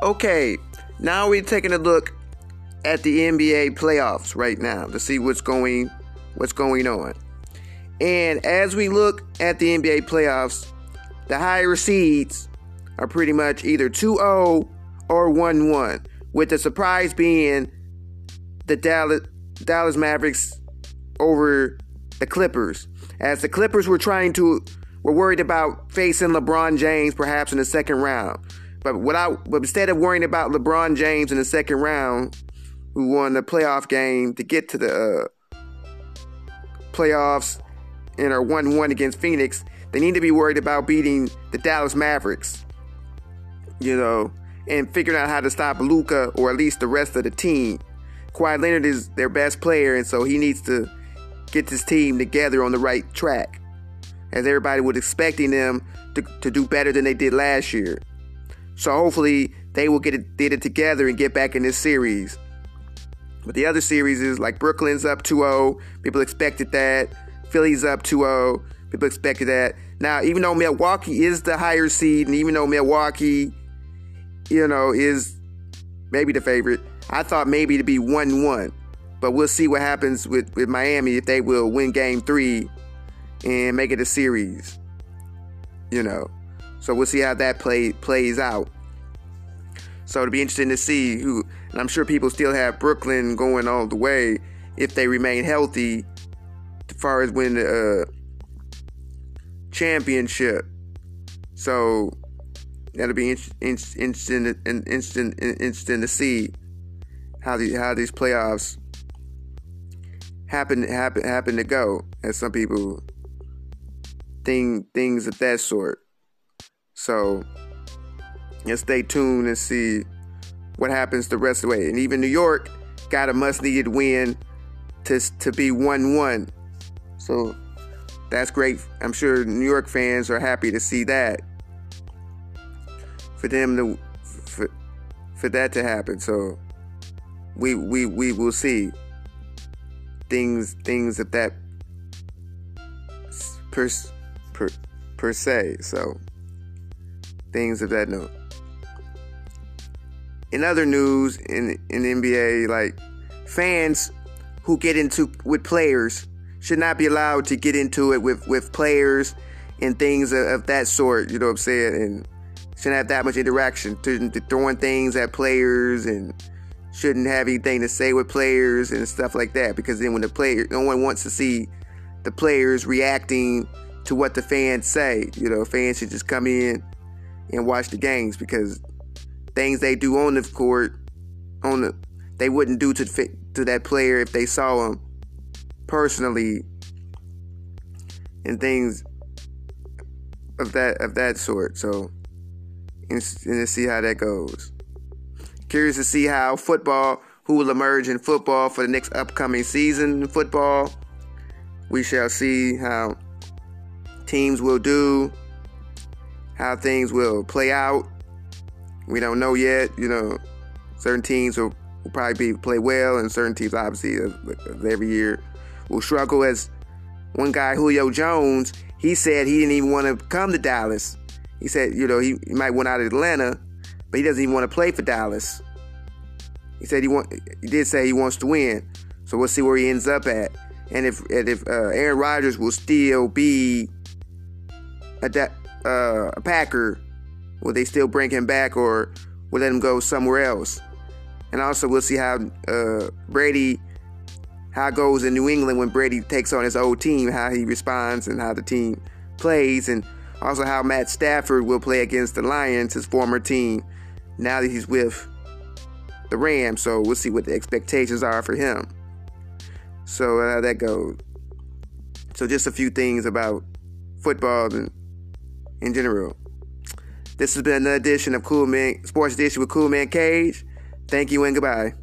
Okay, now we're taking a look at the NBA playoffs right now to see what's going what's going on. And as we look at the NBA playoffs, the higher seeds are pretty much either 2-0 or 1-1, with the surprise being the Dallas Dallas Mavericks over the Clippers. As the Clippers were trying to were worried about facing LeBron James perhaps in the second round. But without but instead of worrying about LeBron James in the second round, who won the playoff game to get to the uh, playoffs and are 1 1 against Phoenix, they need to be worried about beating the Dallas Mavericks. You know, and figuring out how to stop Luka or at least the rest of the team. Kawhi Leonard is their best player, and so he needs to get this team together on the right track. As everybody was expecting them to, to do better than they did last year. So hopefully they will get it, get it together and get back in this series. But the other series is like Brooklyn's up 2-0. People expected that. Philly's up 2-0. People expected that. Now, even though Milwaukee is the higher seed, and even though Milwaukee, you know, is maybe the favorite, I thought maybe to be 1-1. But we'll see what happens with, with Miami if they will win game three and make it a series. You know. So we'll see how that play plays out. So it'll be interesting to see who and I'm sure people still have Brooklyn going all the way if they remain healthy as far as win the uh, championship. So that'll be interesting, interesting, interesting, interesting to see how the how these playoffs happen happen happen to go, as some people think things of that sort. So, let's stay tuned and see what happens the rest of the way. And even New York got a must needed win to, to be 1 1. So, that's great. I'm sure New York fans are happy to see that. For them to, for, for that to happen. So, we, we, we will see things things of that per, per, per se. So things of that note. In other news in in NBA, like fans who get into with players should not be allowed to get into it with with players and things of, of that sort. You know what I'm saying? And shouldn't have that much interaction. To, to throwing things at players and shouldn't have anything to say with players and stuff like that because then when the player no one wants to see the players reacting to what the fans say you know fans should just come in and watch the games because things they do on the court on the they wouldn't do to to that player if they saw him personally and things of that of that sort. So and, see how that goes. Curious to see how football, who will emerge in football for the next upcoming season in football. We shall see how teams will do, how things will play out. We don't know yet. You know, certain teams will, will probably be, play well, and certain teams, obviously, every year will struggle. As one guy, Julio Jones, he said he didn't even want to come to Dallas. He said, you know, he, he might want out of Atlanta but he doesn't even want to play for Dallas. He said he want. He did say he wants to win. So we'll see where he ends up at, and if and if uh, Aaron Rodgers will still be a uh, a Packer, will they still bring him back or will let him go somewhere else? And also we'll see how uh, Brady how it goes in New England when Brady takes on his old team, how he responds and how the team plays, and also how Matt Stafford will play against the Lions, his former team now that he's with the Rams. So we'll see what the expectations are for him. So uh, that goes. So just a few things about football and in general. This has been another edition of Cool Man Sports Edition with Cool Man Cage. Thank you and goodbye.